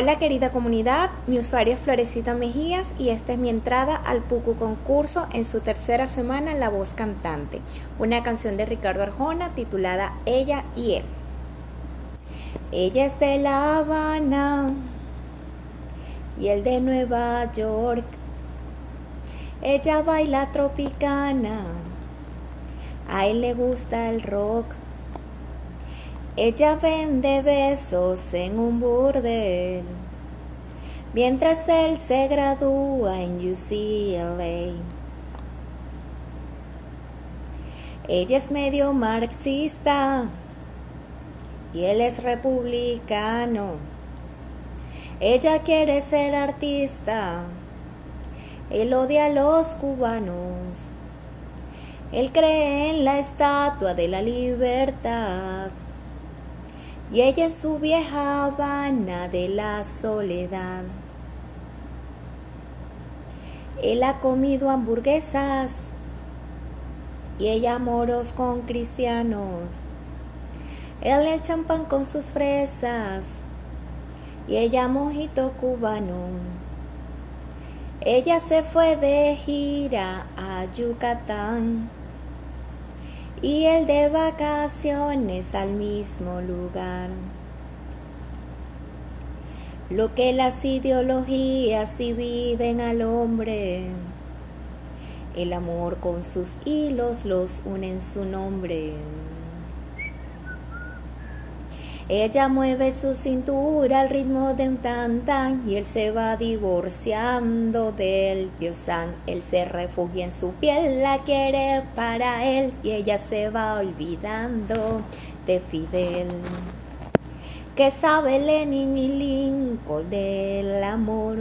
Hola querida comunidad, mi usuario es Florecita Mejías y esta es mi entrada al Pucu Concurso en su tercera semana en La Voz Cantante, una canción de Ricardo Arjona titulada Ella y Él. Ella es de La Habana y él de Nueva York. Ella baila tropicana, a él le gusta el rock. Ella vende besos en un burdel, mientras él se gradúa en UCLA. Ella es medio marxista y él es republicano. Ella quiere ser artista, él odia a los cubanos. Él cree en la estatua de la libertad y ella en su vieja Habana de la soledad. Él ha comido hamburguesas y ella moros con cristianos. Él el champán con sus fresas y ella mojito cubano. Ella se fue de gira a Yucatán y el de vacaciones al mismo lugar. Lo que las ideologías dividen al hombre, el amor con sus hilos los une en su nombre. Ella mueve su cintura al ritmo de un tan tan y él se va divorciando del San. Él se refugia en su piel, la quiere para él y ella se va olvidando de Fidel. Que sabe Lenin y Lincoln del amor.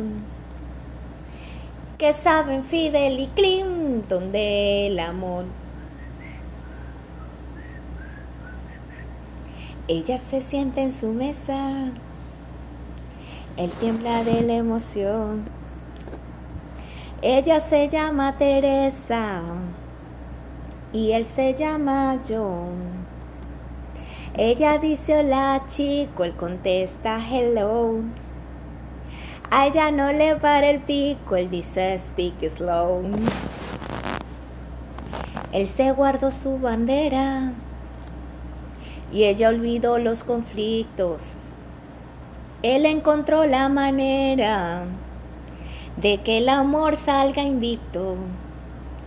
Que saben Fidel y Clinton del amor. Ella se siente en su mesa, él tiembla de la emoción. Ella se llama Teresa y él se llama John. Ella dice hola chico, él contesta hello. A ella no le para el pico, él dice speak slow. Él se guardó su bandera y ella olvidó los conflictos. Él encontró la manera de que el amor salga invicto